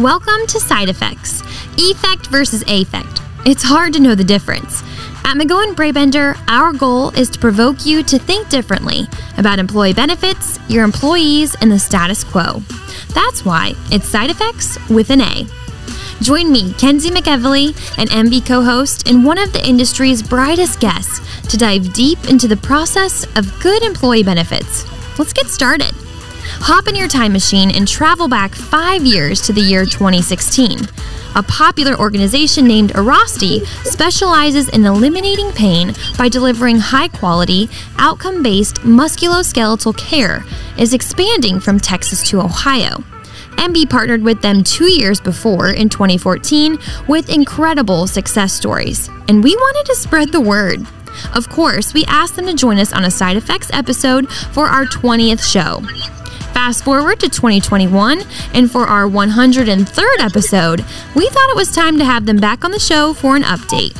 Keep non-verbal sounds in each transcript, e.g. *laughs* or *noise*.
Welcome to Side Effects Effect versus Affect. It's hard to know the difference. At McGohan Brabender, our goal is to provoke you to think differently about employee benefits, your employees, and the status quo. That's why it's Side Effects with an A. Join me, Kenzie McEvely, an MB co host, and one of the industry's brightest guests to dive deep into the process of good employee benefits. Let's get started. Hop in your time machine and travel back five years to the year 2016. A popular organization named Airrosti specializes in eliminating pain by delivering high quality, outcome based musculoskeletal care, is expanding from Texas to Ohio. MB partnered with them two years before in 2014 with incredible success stories, and we wanted to spread the word. Of course, we asked them to join us on a side effects episode for our 20th show. Fast forward to 2021, and for our 103rd episode, we thought it was time to have them back on the show for an update.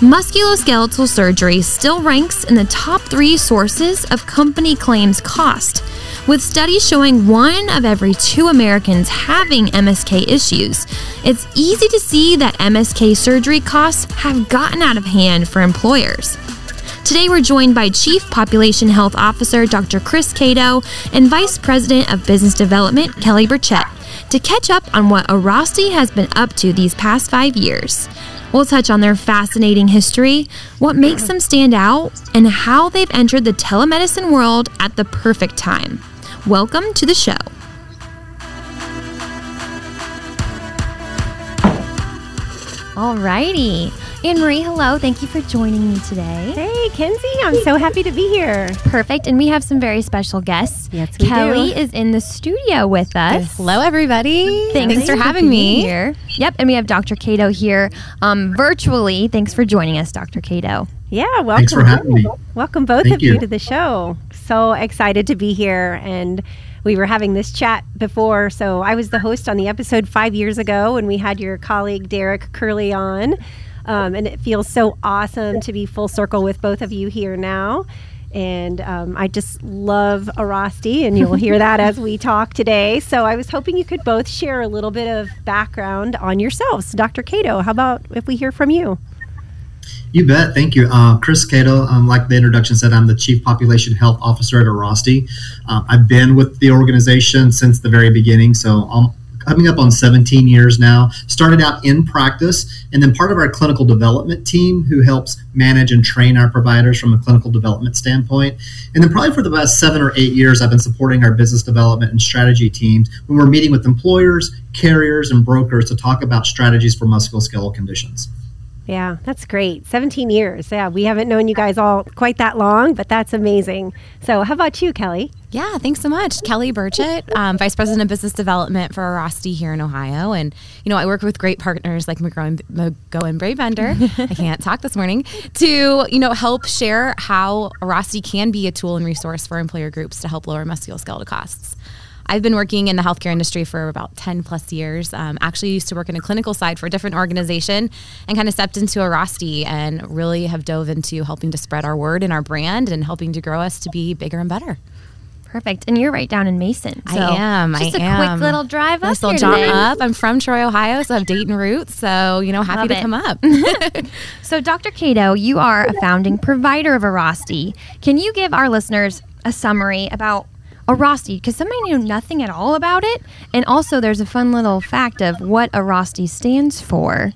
Musculoskeletal surgery still ranks in the top three sources of company claims cost, with studies showing one of every two Americans having MSK issues. It's easy to see that MSK surgery costs have gotten out of hand for employers. Today, we're joined by Chief Population Health Officer Dr. Chris Cato and Vice President of Business Development Kelly Burchett to catch up on what Airrosti has been up to these past five years. We'll touch on their fascinating history, what makes them stand out, and how they've entered the telemedicine world at the perfect time. Welcome to the show. Alrighty. Anne Marie, hello. Thank you for joining me today. Hey, Kenzie. I'm so happy to be here. Perfect. And we have some very special guests. Yes, we Kelly do. is in the studio with us. Hello, everybody. Thanks, Thanks for having me. here. Yep, and we have Dr. Cato here um, virtually. Thanks for joining us, Dr. Cato. Yeah, welcome. Thanks for having me. Welcome both Thank of you. you. to the show. So excited to be here and we were having this chat before. So I was the host on the episode 5 years ago when we had your colleague Derek Curley on. Um, and it feels so awesome to be full circle with both of you here now. And um, I just love Airrosti, and you'll hear that as we talk today. So I was hoping you could both share a little bit of background on yourselves. Dr. Cato, how about if we hear from you? You bet. Thank you. Uh, Chris Cato, um, like the introduction said, I'm the Chief Population Health Officer at Airrosti. Um, I've been with the organization since the very beginning, so I'm coming up on 17 years now. Started out in practice, and then part of our clinical development team who helps manage and train our providers from a clinical development standpoint. And then probably for the past seven or eight years, I've been supporting our business development and strategy teams when we're meeting with employers, carriers, and brokers to talk about strategies for musculoskeletal conditions. Yeah, that's great. 17 years. Yeah, we haven't known you guys all quite that long, but that's amazing. So, how about you, Kelly? Yeah, thanks so much. Kelly Burchett, um, Vice President of Business Development for Airrosti here in Ohio. And, you know, I work with great partners like McGohan, McGohan Brabender, I *laughs* can't talk this morning, to, you know, help share how Airrosti can be a tool and resource for employer groups to help lower musculoskeletal costs. I've been working in the healthcare industry for about 10 plus years. Um, actually, used to work in a clinical side for a different organization and kind of stepped into Airrosti and really have dove into helping to spread our word and our brand and helping to grow us to be bigger and better. Perfect. And you're right down in Mason. I so am, Just I a am. quick little drive up Nice little jaunt up. I'm from Troy, Ohio, so I have Dayton roots. So, you know, happy Love to it. come up. *laughs* *laughs* So, Dr. Cato, you are a founding provider of Airrosti. Can you give our listeners a summary about Airrosti? Because somebody knew nothing at all about it. And also, there's a fun little fact of what Airrosti stands for.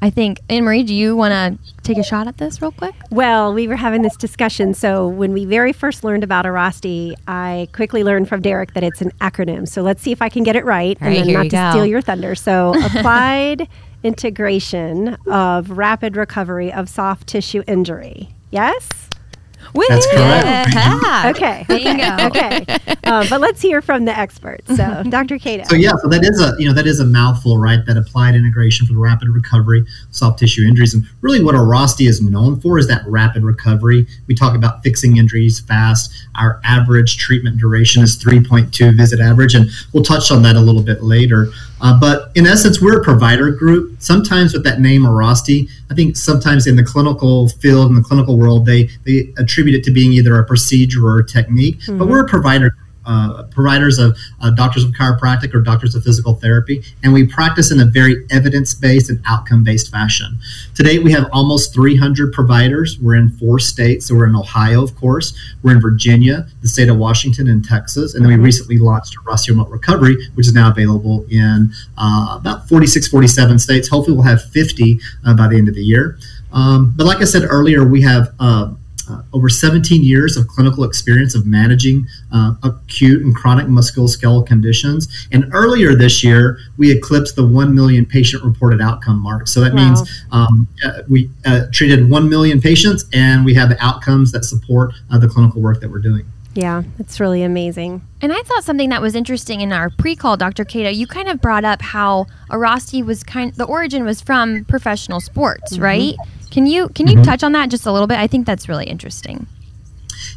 I think, Anne Marie, do you want to take a shot at this real quick? Well, we were having this discussion. So, when we very first learned about Airrosti, I quickly learned from Derek that it's an acronym. So, let's see if I can get it right All and right, then not to go. steal your thunder. So, *laughs* applied integration of rapid recovery of soft tissue injury. Yes? That's correct. Thank you. Okay. Bingo. Okay. Uh, but let's hear from the experts. So, *laughs* Dr. Cato. So yeah, so that is a you know that is a mouthful, right? That applied integration for the rapid recovery soft tissue injuries, and really what Airrosti is known for is that rapid recovery. We talk about fixing injuries fast. Our average treatment duration is 3.2 visit average, and we'll touch on that a little bit later. Uh, but in essence, we're a provider group. Sometimes with that name Airrosti, I think sometimes in the clinical field, in the clinical world, they they attribute it to being either a procedure or a technique. But we're a provider. Uh, providers of uh, doctors of chiropractic or doctors of physical therapy, and we practice in a very evidence based and outcome based fashion. Today, we have almost 300 providers. We're in four states. So, we're in Ohio, of course, we're in Virginia, the state of Washington, and Texas. And then we mm-hmm. recently launched Rosty Remote Recovery, which is now available in uh, about 46, 47 states. Hopefully, we'll have 50 uh, by the end of the year. Um, but like I said earlier, we have uh, over 17 years of clinical experience of managing uh, acute and chronic musculoskeletal conditions. And earlier this year, we eclipsed the 1 million patient reported outcome mark. So that wow. means um, uh, we uh, treated 1 million patients and we have the outcomes that support uh, the clinical work that we're doing. Yeah, it's really amazing. And I thought something that was interesting in our pre-call, Dr. Cato, you kind of brought up how Airrosti was kind the origin was from professional sports, mm-hmm. right? Can you can you mm-hmm. touch on that just a little bit? I think that's really interesting.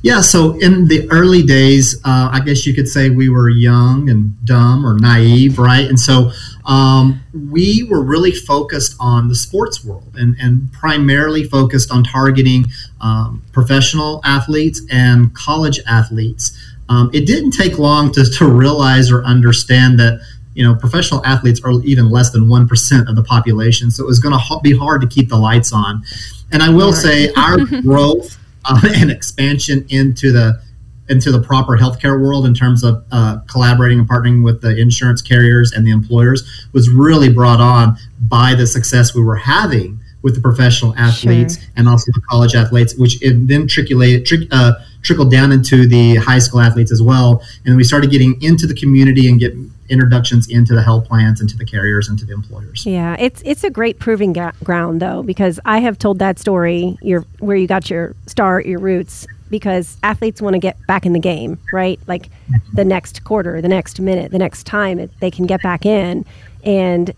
Yeah, so in the early days, uh, I guess you could say we were young and dumb or naive, right? And so um, we were really focused on the sports world and, and primarily focused on targeting um, professional athletes and college athletes. Um, it didn't take long to, to realize or understand that you know, professional athletes are even less than 1% of the population. So it was going to be hard to keep the lights on. And I will say our *laughs* growth uh, and expansion into the into the proper healthcare world in terms of uh, collaborating and partnering with the insurance carriers and the employers was really brought on by the success we were having with the professional athletes sure. and also the college athletes, which then triculated, trick, uh, trickled down into the high school athletes as well. And we started getting into the community and get introductions into the health plans, into the carriers, into the employers. Yeah, it's it's a great proving ga- ground though, because I have told that story, your where you got your start, your roots, because athletes want to get back in the game, right? Like the next quarter, the next minute, the next time they can get back in, and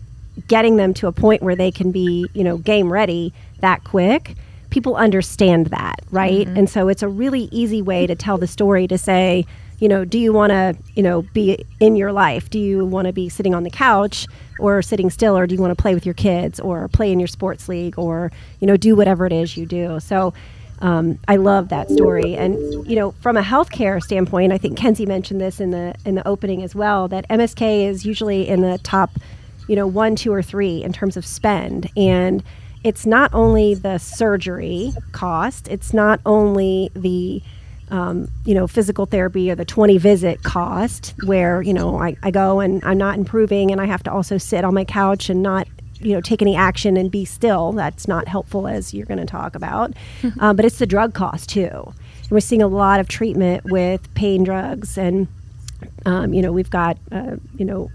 getting them to a point where they can be, you know, game ready that quick people understand that, right? Mm-hmm. And so it's a really easy way to tell the story to say, you know, do you want to, you know, be in your life? Do you want to be sitting on the couch or sitting still, or do you want to play with your kids or play in your sports league or, you know, do whatever it is you do? So um, I love that story. And, you know, from a healthcare standpoint, I think Kenzie mentioned this in the in the opening as well, that MSK is usually in the top, you know, one, two, or three in terms of spend. And it's not only the surgery cost, it's not only the um, you know, physical therapy or the 20 visit cost where, you know, I, I go and I'm not improving and I have to also sit on my couch and not, you know, take any action and be still. That's not helpful as you're going to talk about. um, *laughs* but it's the drug cost too. And we're seeing a lot of treatment with pain drugs and, um, you know, we've got, uh, you know,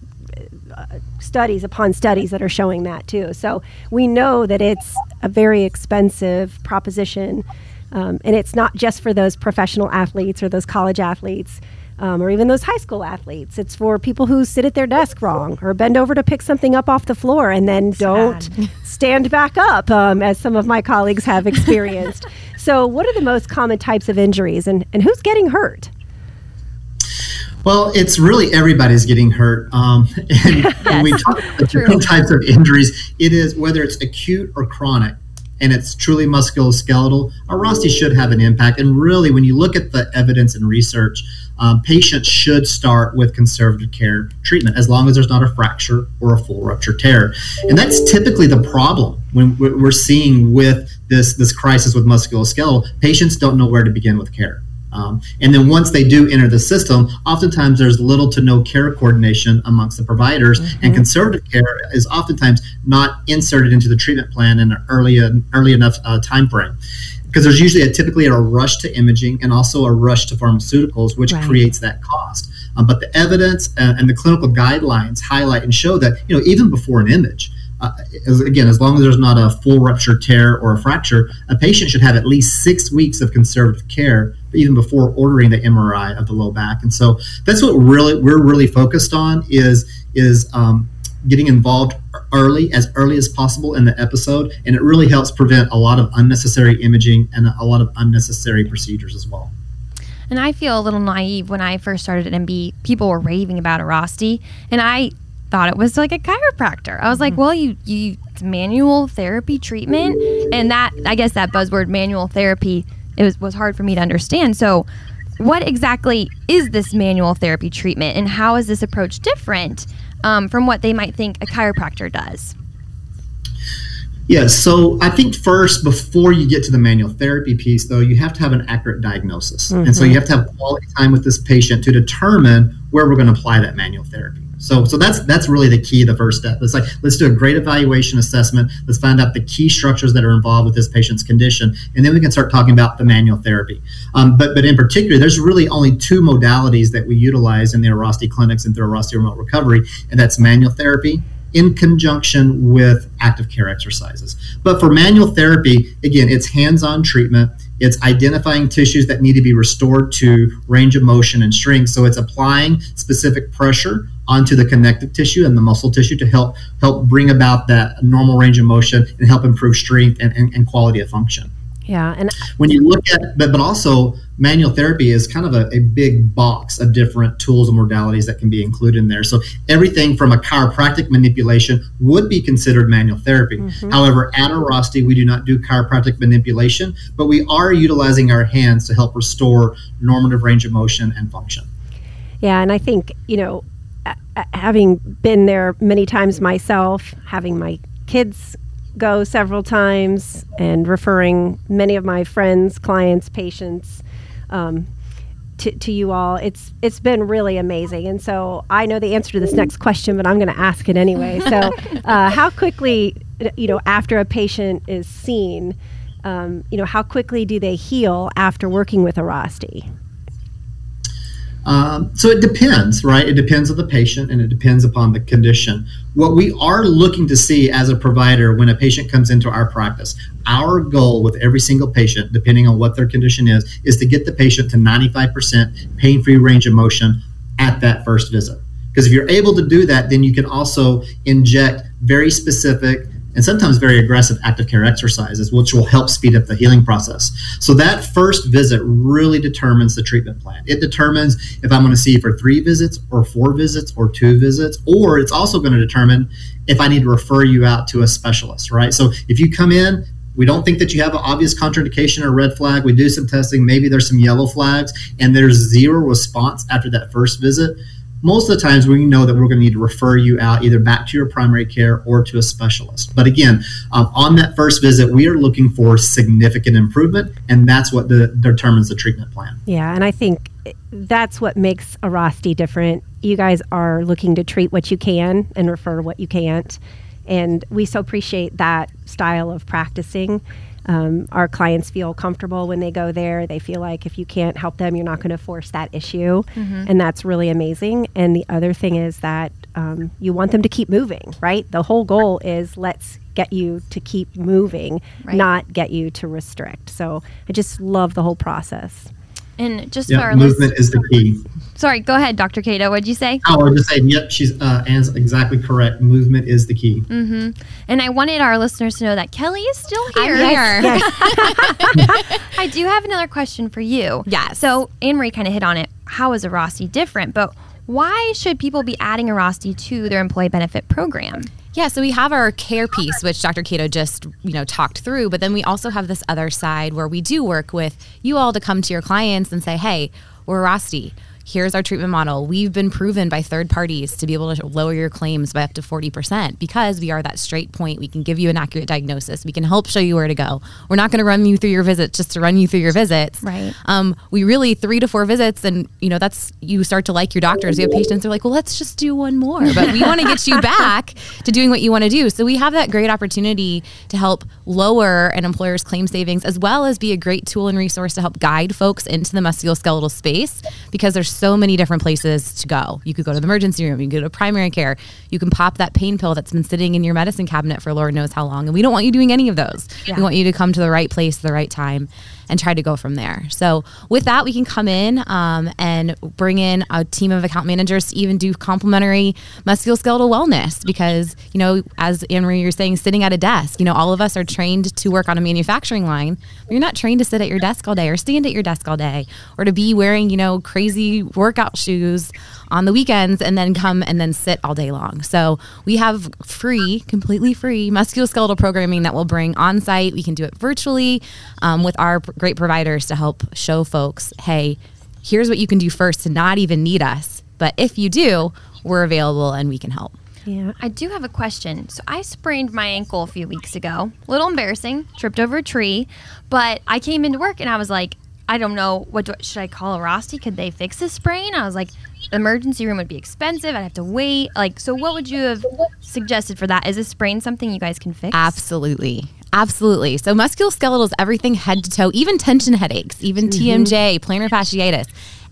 studies upon studies that are showing that too. So we know that it's a very expensive proposition, um, and it's not just for those professional athletes or those college athletes. Um, or even those high school athletes. It's for people who sit at their desk wrong or bend over to pick something up off the floor and then Sad. don't stand back up, um, as some of my colleagues have experienced. *laughs* so, what are the most common types of injuries and, and who's getting hurt? Well, it's really everybody's getting hurt. Um, *laughs* and yes, *laughs* when we talk *laughs* about different types of injuries, it is whether it's acute or chronic, and it's truly musculoskeletal, Airrosti should have an impact. And really, when you look at the evidence and research, um, patients should start with conservative care treatment as long as there's not a fracture or a full rupture tear. And that's typically the problem when we're seeing with this, this crisis with musculoskeletal. Patients don't know where to begin with care. Um, and then once they do enter the system, oftentimes there's little to no care coordination amongst the providers, mm-hmm. and conservative care is oftentimes not inserted into the treatment plan in an early early enough uh, time frame. Because there's usually a, typically a rush to imaging and also a rush to pharmaceuticals, which right. creates that cost. Um, but the evidence and, uh, and the clinical guidelines highlight and show that you know even before an image, uh, as, again, as long as there's not a full rupture tear or a fracture, a patient should have at least six weeks of conservative care even before ordering the MRI of the low back. And so that's what really we're really focused on is is um, getting involved early, as early as possible in the episode, and it really helps prevent a lot of unnecessary imaging and a lot of unnecessary procedures as well. And I feel a little naive when I first started at MB. People were raving about Airrosti, and I thought it was like a chiropractor. I was like, mm-hmm. well, you you manual therapy treatment, and that I guess that buzzword manual therapy it was, was hard for me to understand. So what exactly is this manual therapy treatment and how is this approach different um, from what they might think a chiropractor does? Yeah, so I think first, before you get to the manual therapy piece, though, you have to have an accurate diagnosis. Mm-hmm. And so you have to have quality time with this patient to determine where we're going to apply that manual therapy. So, so that's that's really the key. The first step. It's like let's do a great evaluation assessment. Let's find out the key structures that are involved with this patient's condition, and then we can start talking about the manual therapy. Um, but but in particular, there's really only two modalities that we utilize in the Airrosti clinics and through Airrosti Remote Recovery, and that's manual therapy in conjunction with active care exercises. But for manual therapy, again, it's hands-on treatment it's identifying tissues that need to be restored to range of motion and strength. So it's applying specific pressure onto the connective tissue and the muscle tissue to help help bring about that normal range of motion and help improve strength and, and, and quality of function. Yeah, and when you look at, but but also manual therapy is kind of a, a, big box of different tools and modalities that can be included in there. So everything from a chiropractic manipulation would be considered manual therapy. Mm-hmm. However, at Airrosti, we do not do chiropractic manipulation, but we are utilizing our hands to help restore normative range of motion and function. Yeah, and I think you know, having been there many times myself, having my kids go several times and referring many of my friends, clients, patients um, to, to you all. It's it's been really amazing, and so I know the answer to this next question, but I'm going to ask it anyway. So, *laughs* uh, how quickly, you know, after a patient is seen, um, you know, how quickly do they heal after working with Airrosti? Um, so it depends, right? It depends on the patient and it depends upon the condition. What we are looking to see as a provider when a patient comes into our practice, our goal with every single patient, depending on what their condition is, is to get the patient to 95% pain free range of motion at that first visit. Because if you're able to do that, then you can also inject very specific and sometimes very aggressive active care exercises, which will help speed up the healing process. So that first visit really determines the treatment plan. It determines if I'm going to see you for three visits or four visits or two visits, or it's also going to determine if I need to refer you out to a specialist, right? So if you come in, we don't think that you have an obvious contraindication or red flag. We do some testing. Maybe there's some yellow flags, and there's zero response after that first visit most of the times we know that we're going to need to refer you out either back to your primary care or to a specialist. But again, um, on that first visit, we are looking for significant improvement, and that's what the, determines the treatment plan. Yeah, and I think that's what makes Airrosti different. You guys are looking to treat what you can and refer what you can't. And we so appreciate that style of practicing. Um, our clients feel comfortable when they go there. They feel like if you can't help them, you're not going to force that issue. Mm-hmm. And that's really amazing. And the other thing is that um, you want them to keep moving, right? The whole goal is let's get you to keep moving, right. not get you to restrict. So I just love the whole process. And just yeah, for our movement is the key. Sorry, go ahead, Dr. Cato. What'd you say? Oh, I was just saying, yep, she's uh, Anne's exactly correct. Movement is the key. Mm-hmm. And I wanted our listeners to know that Kelly is still here. I'm here. *laughs* Yes. I do have another question for you. Yeah. So Anne Marie kind of hit on it. How is Airrosti different? But why should people be adding Airrosti to their employee benefit program? Yeah, so we have our care piece, which Dr. Cato just you know talked through, but then we also have this other side where we do work with you all to come to your clients and say, "Hey, we're Airrosti here's our treatment model. We've been proven by third parties to be able to lower your claims by up to 40% because we are that straight point. We can give you an accurate diagnosis. We can help show you where to go. We're not going to run you through your visits just to run you through your visits. Right. Um, we really three to four visits, and you know that's you start to like your doctors. We have patients who are like, well, let's just do one more, but we want to get you back *laughs* to doing what you want to do. So we have that great opportunity to help lower an employer's claim savings as well as be a great tool and resource to help guide folks into the musculoskeletal space because there's so many different places to go. You could go to the emergency room, you can go to primary care, you can pop that pain pill that's been sitting in your medicine cabinet for Lord knows how long. And we don't want you doing any of those. Yeah. We want you to come to the right place, the right time and try to go from there. So with that, we can come in um, and bring in a team of account managers to even do complimentary musculoskeletal wellness because, you know, as Anne Marie, you're saying, sitting at a desk, you know, all of us are trained to work on a manufacturing line. You're not trained to sit at your desk all day or stand at your desk all day or to be wearing, you know, crazy workout shoes on the weekends and then come and then sit all day long. So we have free, completely free musculoskeletal programming that we'll bring on site. We can do it virtually um, with our great providers to help show folks, hey, here's what you can do first to not even need us. But if you do, we're available and we can help. Yeah. I do have a question. So I sprained my ankle a few weeks ago. A little embarrassing. Tripped over a tree, but I came into work and I was like, I don't know what do, should I call Airrosti? Could they fix this sprain? I was like, the emergency room would be expensive. I'd have to wait. Like, so what would you have suggested for that? Is a sprain something you guys can fix? Absolutely. Absolutely. So musculoskeletal is everything head to toe, even tension headaches, even mm-hmm. TMJ, plantar fasciitis,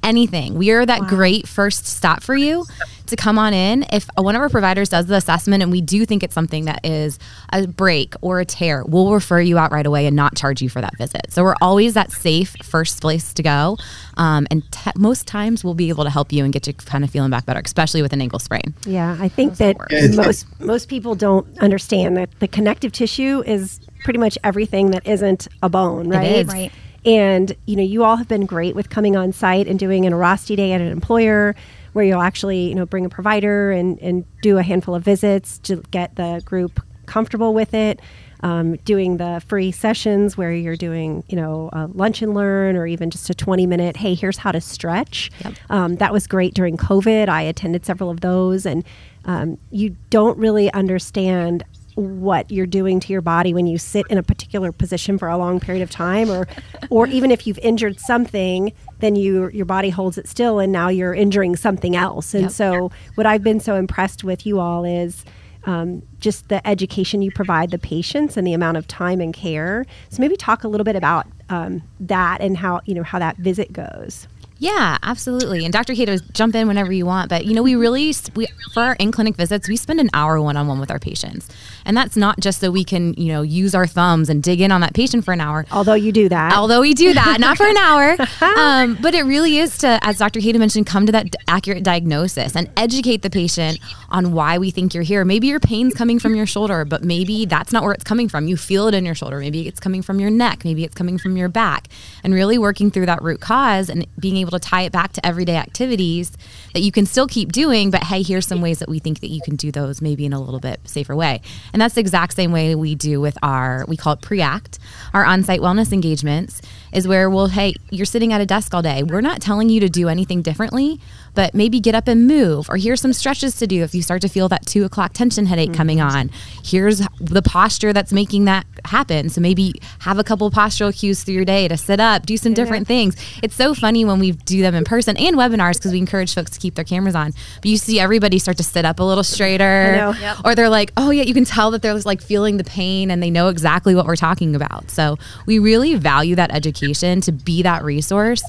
anything. We are that great first stop for you to come on in. If one of our providers does the assessment and we do think it's something that is a break or a tear, we'll refer you out right away and not charge you for that visit. So we're always that safe first place to go. Um, and te- most times we'll be able to help you and get you kind of feeling back better, especially with an ankle sprain. Yeah, I think that work. Yeah, it's- most most people don't understand that the connective tissue is pretty much everything that isn't a bone, right? is. Right. And you know, you all have been great with coming on site and doing an Airrosti day at an employer where you'll actually, you know, bring a provider and, and do a handful of visits to get the group comfortable with it. Um, doing the free sessions where you're doing, you know, a lunch and learn or even just a 20 minute, hey, here's how to stretch. Um, that was great during COVID. I attended several of those, and um, you don't really understand what you're doing to your body when you sit in a particular position for a long period of time or or *laughs* even if you've injured something then you your body holds it still and now you're injuring something else. And Yep. so what I've been so impressed with you all is um, just the education you provide the patients and the amount of time and care. So maybe talk a little bit about um, that and how you know how that visit goes Yeah, absolutely. And Dr. Cato, jump in whenever you want. But you know, we really we, for our in clinic visits, we spend an hour one on one with our patients, and that's not just so we can you know use our thumbs and dig in on that patient for an hour. although you do that Although we do that, not for an hour, *laughs* um, but it really is to, as Dr. Cato mentioned, come to that accurate diagnosis and educate the patient on why we think you're here. Maybe your pain's coming from your shoulder, but maybe that's not where it's coming from. You feel it in your shoulder. Maybe it's coming from your neck. Maybe it's coming from your back. And really working through that root cause and being able to tie it back to everyday activities that you can still keep doing, but hey, here's some ways that we think that you can do those maybe in a little bit safer way. And that's the exact same way we do with our, we call it pre-act, our on-site wellness engagements is where we'll, hey, you're sitting at a desk all day. We're not telling you to do anything differently, but maybe get up and move, or here's some stretches to do if you start to feel that two o'clock tension headache mm-hmm. coming on. Here's the posture that's making that happen. So maybe have a couple postural cues through your day to sit up, do some different things. It's so funny when we do them in person and webinars because we encourage folks to keep their cameras on. But you see everybody start to sit up a little straighter. Yep. or they're like, oh yeah, you can tell that they're like feeling the pain and they know exactly what we're talking about. So we really value that education to be that resource.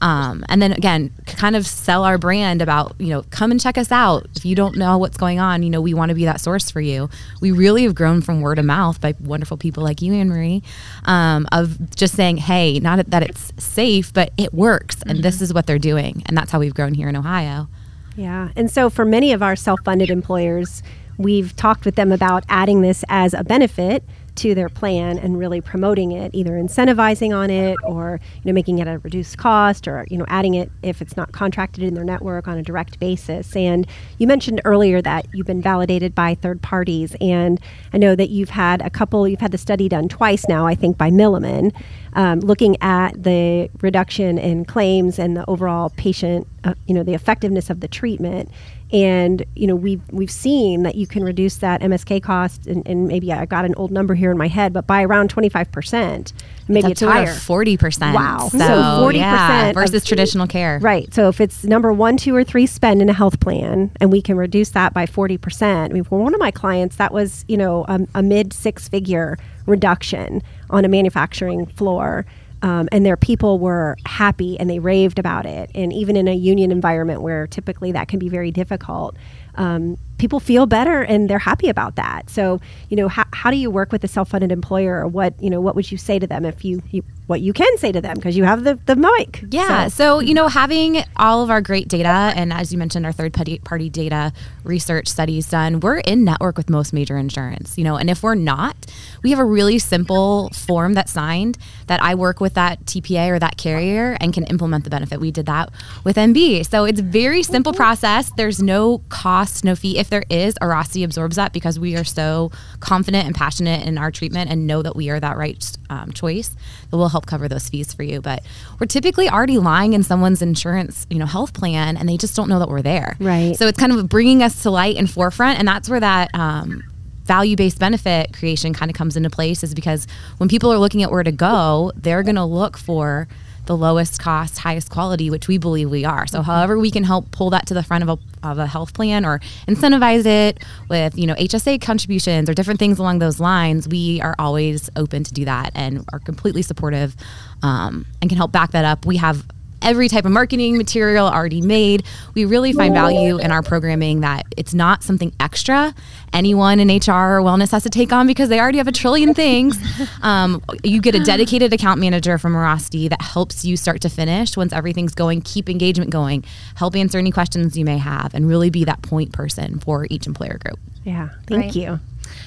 Um, and then again, kind of sell our brand about, you know, come and check us out. If you don't know what's going on, you know, we want to be that source for you. We really have grown from word of mouth by wonderful people like you, Anne Marie, um, of just saying, hey, not that it's safe, but it works. And this is what they're doing. And that's how we've grown here in Ohio. Yeah. And so for many of our self funded employers, we've talked with them about adding this as a benefit to their plan and really promoting it, either incentivizing on it or you know making it a reduced cost or you know adding it if it's not contracted in their network on a direct basis. And you mentioned earlier that you've been validated by third parties, and I know that you've had a couple. You've had the study done twice now, I think, by Milliman, um, looking at the reduction in claims and the overall patient, uh, you know, the effectiveness of the treatment. And you know we've we've seen that you can reduce that MSK cost, and, and maybe I got an old number here in my head, but by around twenty five percent, maybe It's it's to higher. forty percent. Wow. So, So 40% yeah, of- versus traditional care. Right. So if it's number one, two, or three spend in a health plan, and we can reduce that by forty percent. I mean, for one of my clients, that was you know a, a mid six figure reduction on a manufacturing floor. Um, and their people were happy and they raved about it. And even in a union environment where typically that can be very difficult, um, people feel better and they're happy about that. So, you know, how, how do you work with a self-funded employer, or what you know, what would you say to them if you, you what you can say to them because you have the the mic? Yeah. So- So, you know, having all of our great data and as you mentioned, our third party, data research studies done, we're in network with most major insurance, you know, and if we're not, we have a really simple form that's signed that I work with that TPA or that carrier and can implement the benefit. We did that with MB. So it's a very simple mm-hmm. process. There's no cost, no fee. If if there is, Airrosti absorbs that because we are so confident and passionate in our treatment and know that we are that right um, choice that will help cover those fees for you. But we're typically already lying in someone's insurance, you know, health plan, and they just don't know that we're there. Right. So it's kind of bringing us to light and forefront, and that's where that. Um, value-based benefit creation kind of comes into place is because when people are looking at where to go they're going to look for the lowest cost, highest quality, which we believe we are. So, however, we can help pull that to the front of a, of a health plan or incentivize it with, you know, HSA contributions or different things along those lines, we are always open to do that and are completely supportive um, and can help back that up. We have every type of marketing material already made. We really find value in our programming that it's not something extra anyone in HR or wellness has to take on because they already have a trillion things. *laughs* Um, you get a dedicated account manager from Airrosti that helps you start to finish once everything's going, keep engagement going, help answer any questions you may have, and really be that point person for each employer group. Yeah, thank Right. you.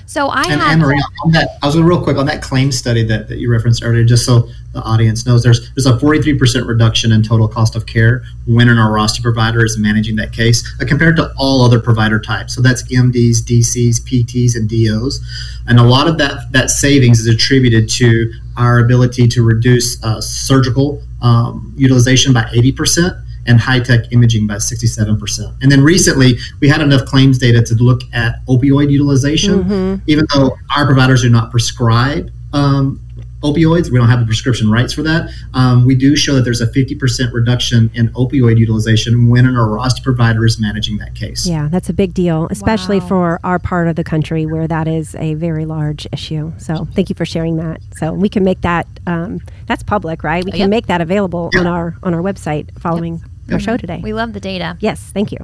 So I And have Anne Marie, on that, I was going real quick on that claim study that, that you referenced earlier, just so the audience knows, there's there's a 43% reduction in total cost of care when an Airrosti provider is managing that case uh, compared to all other provider types. So that's MDs, DCs, PTs, and DOs, and a lot of that that savings is attributed to our ability to reduce uh, surgical um, utilization by 80% and high tech imaging by 67%. And then recently, we had enough claims data to look at opioid utilization. Even though our providers do not prescribe um, opioids, we don't have the prescription rights for that. Um, we do show that there's a 50% reduction in opioid utilization when an Airrosti provider is managing that case. Yeah, that's a big deal, especially Wow. for our part of the country where that is a very large issue. So thank you for sharing that. So we can make that um, that's public, right? We can Yep. make that available on our on our website following our mm-hmm. show today. we love the data. yes, thank you.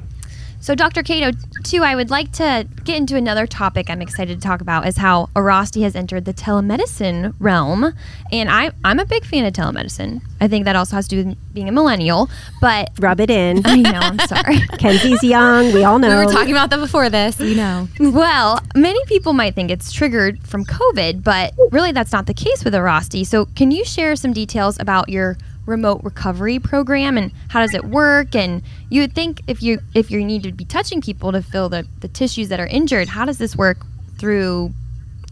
So, Dr. Cato, too, I would like to get into another topic I'm excited to talk about is how Airrosti has entered the telemedicine realm. And I, I'm a big fan of telemedicine. I think that also has to do with being a millennial, but Rub it in. I know, I'm sorry. *laughs* Kenzie's young. We all know. We were talking about that before this, you know. *laughs* Well, many people might think it's triggered from COVID, but really that's not the case with Airrosti. So, can you share some details about your remote recovery program and how does it work? And you would think if you if you need to be touching people to fill the, the tissues that are injured, how does this work through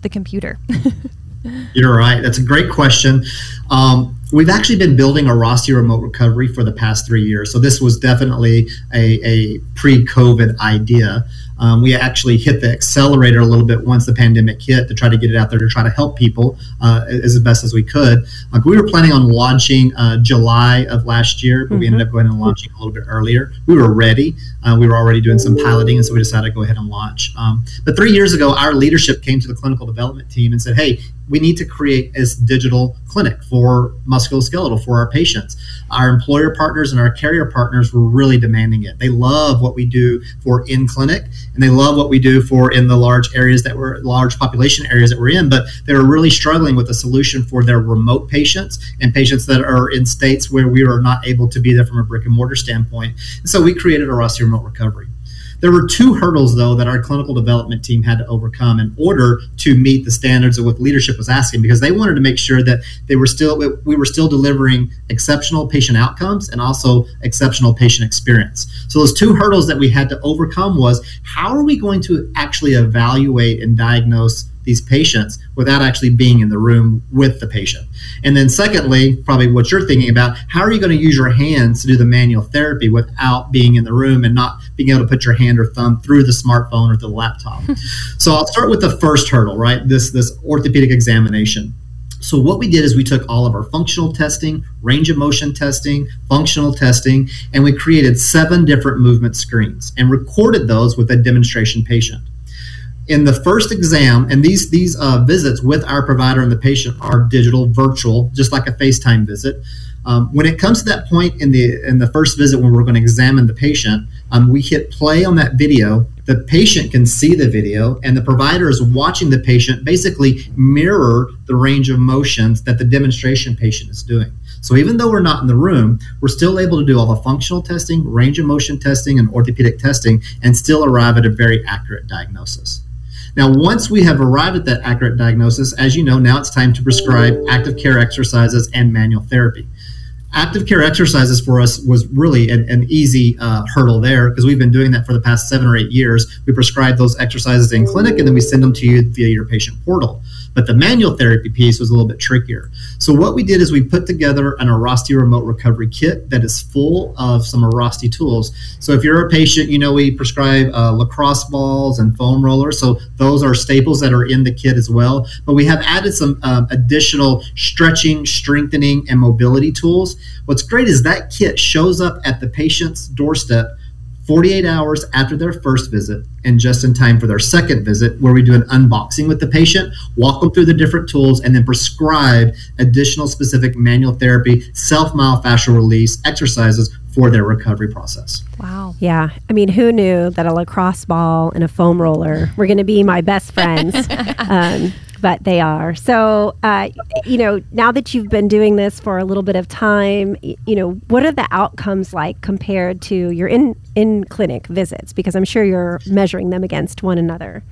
the computer? *laughs* You're right. That's a great question. Um, we've actually been building Airrosti remote recovery for the past three years. So this was definitely a, a pre-COVID idea. Um, we actually hit the accelerator a little bit once the pandemic hit to try to get it out there to try to help people uh, as best as we could. Like we were planning on launching uh, July of last year, but we ended up going and launching a little bit earlier. We were ready. Uh, we were already doing some piloting, and so we decided to go ahead and launch. Um, but three years ago, our leadership came to the clinical development team and said, "Hey, we need to create a digital clinic for musculoskeletal for our patients. Our employer partners and our carrier partners were really demanding it. They love what we do for in clinic, and they love what we do for in the large areas that we're large population areas that we're in. But they were really struggling with a solution for their remote patients and patients that are in states where we are not able to be there from a brick and mortar standpoint. And so we created Airrosti Remote Recovery. There were two hurdles, though, that our clinical development team had to overcome in order to meet the standards of what leadership was asking, because they wanted to make sure that they were still we were still delivering exceptional patient outcomes and also exceptional patient experience. So those two hurdles that we had to overcome was how are we going to actually evaluate and diagnose these patients without actually being in the room with the patient. And then, secondly, probably what you're thinking about, how are you going to use your hands to do the manual therapy without being in the room and not being able to put your hand or thumb through the smartphone or the laptop? Hmm. so I'll start with the first hurdle, right? This this orthopedic examination. So what we did is we took all of our functional testing, range of motion testing, functional testing, and we created seven different movement screens and recorded those with a demonstration patient in the first exam, and these these uh, visits with our provider and the patient are digital, virtual, just like a FaceTime visit. Um, when it comes to that point in the in the first visit when we're going to examine the patient, um, we hit play on that video. The patient can see the video, and the provider is watching the patient basically mirror the range of motions that the demonstration patient is doing. So even though we're not in the room, we're still able to do all the functional testing, range of motion testing, and orthopedic testing, and still arrive at a very accurate diagnosis. Now, once we have arrived at that accurate diagnosis, as you know, now it's time to prescribe active care exercises and manual therapy. Active care exercises for us was really an, an easy uh, hurdle there because we've been doing that for the past seven or eight years. We prescribe those exercises in clinic and then we send them to you via your patient portal. But the manual therapy piece was a little bit trickier. So what we did is we put together an Airrosti remote recovery kit that is full of some Airrosti tools. So if you're a patient, you know we prescribe uh, lacrosse balls and foam rollers. So those are staples that are in the kit as well. But we have added some um, additional stretching, strengthening, and mobility tools. What's great is that kit shows up at the patient's doorstep 48 hours after their first visit and just in time for their second visit, where we do an unboxing with the patient, walk them through the different tools, and then prescribe additional specific manual therapy, self myofascial release exercises for their recovery process. Wow. Yeah. I mean, who knew that a lacrosse ball and a foam roller were going to be my best friends? *laughs* um, but they are. So, uh, you know, now that you've been doing this for a little bit of time, you know, what are the outcomes like compared to your in in clinic visits? Because I'm sure you're measuring them against one another.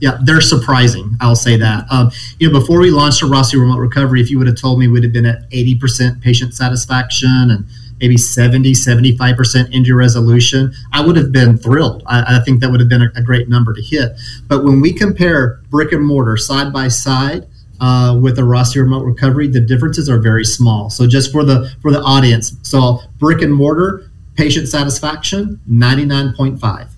Yeah, they're surprising. I'll say that. Um, you know, before we launched Airrosti Remote Recovery, if you would have told me we'd have been at 80% patient satisfaction and maybe 70, 75% injury resolution, I would have been thrilled. I, I think that would have been a, a, great number to hit. But when we compare brick and mortar side by side, uh, with Airrosti remote recovery, the differences are very small. So just for the for the audience, so brick and mortar patient satisfaction 99.5.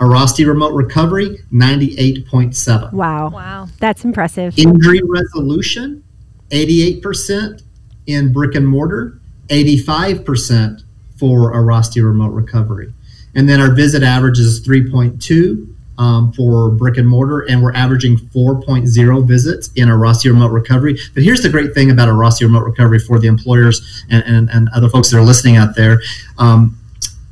Airrosti remote recovery 98.7. Wow. Wow. That's impressive. Injury resolution 88% in brick and mortar, 85% for a Airrosti remote recovery. And then our visit average is 3.2 um, for brick and mortar, and we're averaging 4.0 visits in a Airrosti remote recovery. But here's the great thing about a Airrosti remote recovery for the employers and, and, and other folks that are listening out there. Um,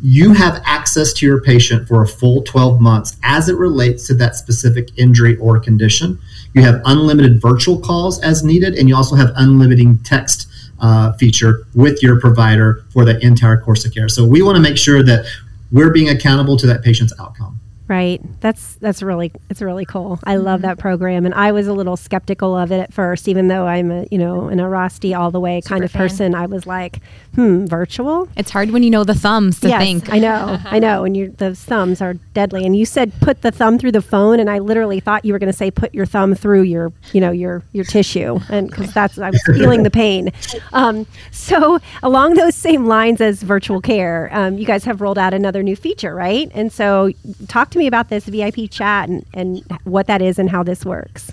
you have access to your patient for a full 12 months as it relates to that specific injury or condition. You have unlimited virtual calls as needed, and you also have unlimited text uh, feature with your provider for the entire course of care. So we want to make sure that we're being accountable to that patient's outcome. Right. That's that's really it's really cool. I love mm-hmm. that program, and I was a little skeptical of it at first, even though I'm a you know an Airrosti all the way Super kind of fan. person. I was like, hmm, virtual. It's hard when you know the thumbs to yes, think. I know, I know, and you the thumbs are deadly. And you said put the thumb through the phone, and I literally thought you were going to say put your thumb through your you know your your tissue, and *laughs* because that's I was feeling the pain. Um, so along those same lines as virtual care, um, you guys have rolled out another new feature, right? And so talk to me about this VIP chat and, and what that is and how this works.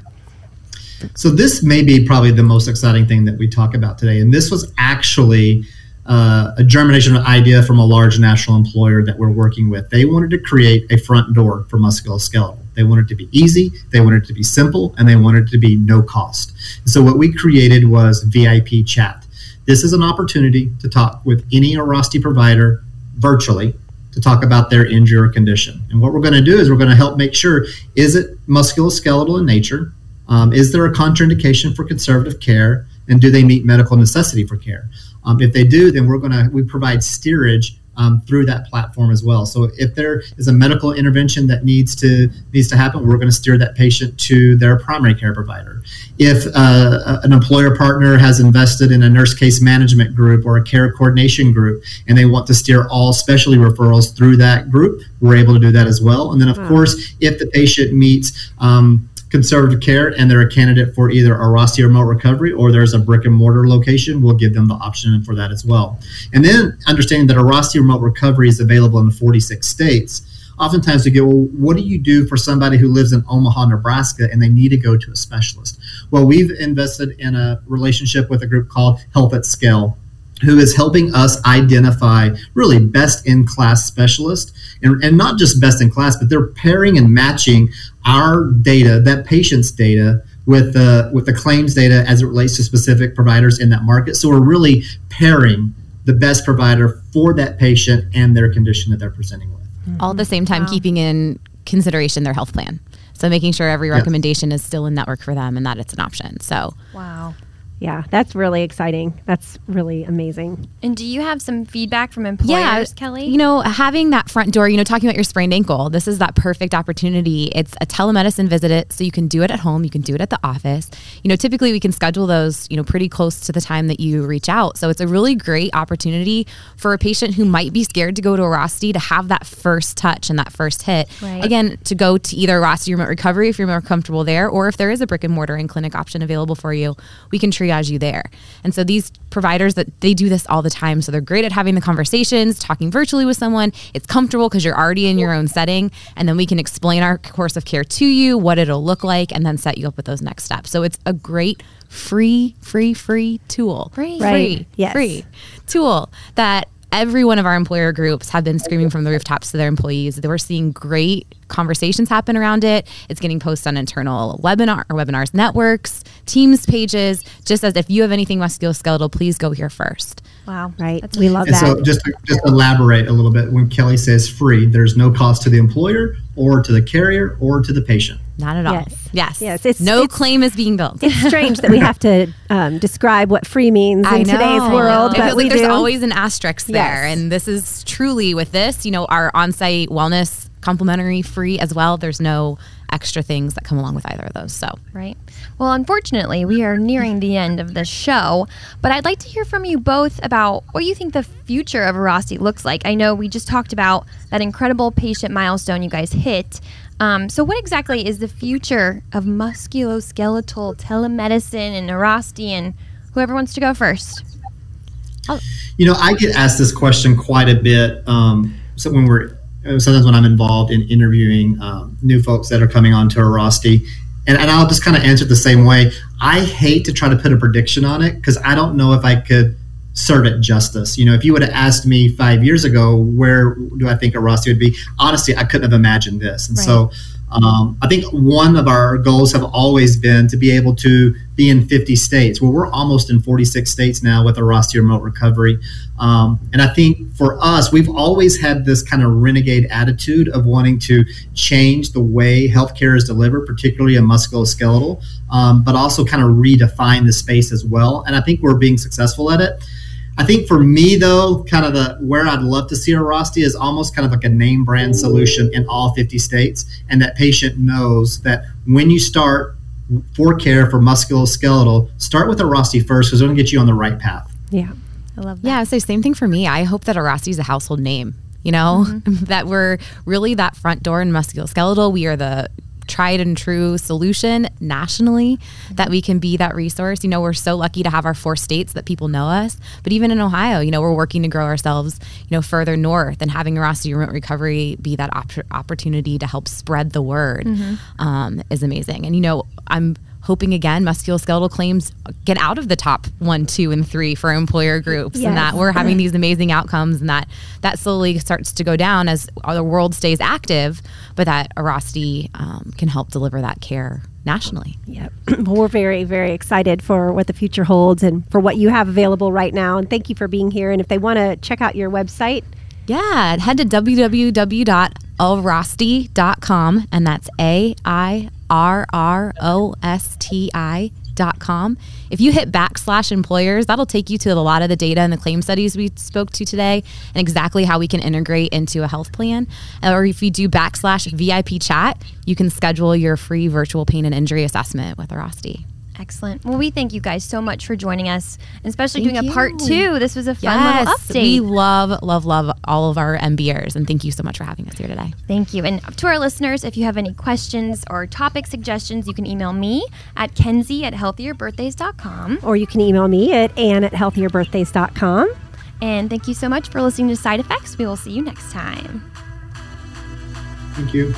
So this may be probably the most exciting thing that we talk about today, and this was actually uh, a germination of idea from a large national employer that we're working with. They wanted to create a front door for musculoskeletal. They wanted to be easy, they wanted to be simple, and they wanted to be no cost. so what we created was VIP chat. This is an opportunity to talk with any Airrosti provider virtually to talk about their injury or condition. And what we're going to do is we're going to help make sure is it musculoskeletal in nature? Um, is there a contraindication for conservative care? And do they meet medical necessity for care? Um, if they do, then we're going to we provide steerage um, through that platform as well. So if there is a medical intervention that needs to needs to happen, we're going to steer that patient to their primary care provider. If uh, an employer partner has invested in a nurse case management group or a care coordination group, and they want to steer all specialty referrals through that group, we're able to do that as well. And then, of wow. course, if the patient meets um, conservative care and they're a candidate for either a Airrosti remote recovery or there's a brick and mortar location, we'll give them the option for that as well. And then understanding that a Airrosti remote recovery is available in the 46 states. Oftentimes we go, well, what do you do for somebody who lives in Omaha, Nebraska, and they need to go to a specialist? Well, we've invested in a relationship with a group called Health at Scale who is helping us identify really best in class specialists. And, and not just best in class but they're pairing and matching our data that patient's data with the with the claims data as it relates to specific providers in that market. So we're really pairing the best provider for that patient and their condition that they're presenting with. Mm-hmm. All at the same time wow. keeping in consideration their health plan. So making sure every recommendation yes. is still in network for them and that it's an option. So wow Yeah, that's really exciting. That's really amazing. And do you have some feedback from employers, Kelly? You know, having that front door, you know, talking about your sprained ankle, this is that perfect opportunity. It's a telemedicine visit, so you can do it at home, you can do it at the office. You know, typically we can schedule those, you know, pretty close to the time that you reach out. So it's a really great opportunity for a patient who might be scared to go to Airrosti to have that first touch and that first hit. Right. Again, to go to either Rosti Remote Recovery if you're more comfortable there, or if there is a brick and mortar and clinic option available for you, we can triage you there. And so these providers that they do this all the time. So they're great at having the conversations, talking virtually with someone. It's comfortable because you're already in your own setting. And then we can explain our course of care to you, what it'll look like, and then set you up with those next steps. So it's a great free, free, free tool. Free. Right. Free. Yes. Free tool that every one of our employer groups have been screaming from the rooftops to their employees that we're seeing great conversations happen around it. It's getting posted on internal webinar or webinars networks, teams pages, just as if you have anything musculoskeletal, please go here first. Wow. Right. That's we love And that. so just to, just elaborate a little bit, when Kelly says free, there's no cost to the employer or to the carrier or to the patient. Not at all. Yes. Yes. Yes, it's- no it's- claim is being built. it's *laughs* strange that we have to um, describe what free means in today's world, It but we like there's do. always an asterisk there. Yes. And this is truly with this, you know, our on-site wellness complimentary free as well. There's no extra things that come along with either of those. So Right. Well, unfortunately, we are nearing the end of the show, but I'd like to hear from you both about what you think the future of Airrosti looks like. I know we just talked about that incredible patient milestone you guys hit. Um, so, what exactly is the future of musculoskeletal telemedicine and Airrosti, and whoever wants to go first? You know, I get asked this question quite a bit. Um, so when we're sometimes when I'm involved in interviewing um, new folks that are coming onto Airrosti, and, and I'll just kind of answer it the same way. I hate to try to put a prediction on it because I don't know if I could serve it justice. You know, if you would have asked me five years ago, where do I think Airrosti would be? Honestly, I couldn't have imagined this. And so um, I think one of our goals have always been to be able to be in 50 states. Well, we're almost in 46 states now with Airrosti remote recovery. Um, and I think for us, we've always had this kind of renegade attitude of wanting to change the way healthcare is delivered, particularly in musculoskeletal, um, but also kind of redefine the space as well. And I think we're being successful at it. I think for me though, kind of the where I'd love to see Airrosti is almost kind of like a name brand solution in all 50 states, and that patient knows that when you start for care for musculoskeletal, start with Airrosti first because it's going to get you on the right path. yeah. I love that. Yeah, so same thing for me. I hope that Airrosti is a household name. You know, mm-hmm. *laughs* that we're really that front door in musculoskeletal. We are the tried and true solution nationally that we can be that resource. You know, we're so lucky to have our four states that people know us. But even in Ohio, you know, we're working to grow ourselves, you know, further north and having Airrosti Remote Recovery be that op- opportunity to help spread the word um, is amazing. And, you know, I'm hoping again musculoskeletal claims get out of the top one, two, and three for employer groups and that we're having *laughs* these amazing outcomes and that that slowly starts to go down as the world stays active, but that Airrosti um, can help deliver that care nationally. Yep. *clears throat* well, we're very, very excited for what the future holds and for what you have available right now. And thank you for being here. And if they want to check out your website, Yeah, head to www.airrosti.com and that's A I R R O S T I If you hit backslash employers, that'll take you to a lot of the data and the claim studies we spoke to today and exactly how we can integrate into a health plan. Uh, or if you do backslash VIP chat, you can schedule your free virtual pain and injury assessment with Airrosti. Excellent. Well, we thank you guys so much for joining us, and especially Thank doing a part two. This was a fun little update. we love, love, love all of our MBers and thank you so much for having us here today. Thank you. And to our listeners, if you have any questions or topic suggestions, you can email me at kenzie at healthierbirthdays.com. or you can email me at ann at healthierbirthdays.com. And thank you so much for listening to Side Effects. We will see you next time. Thank you.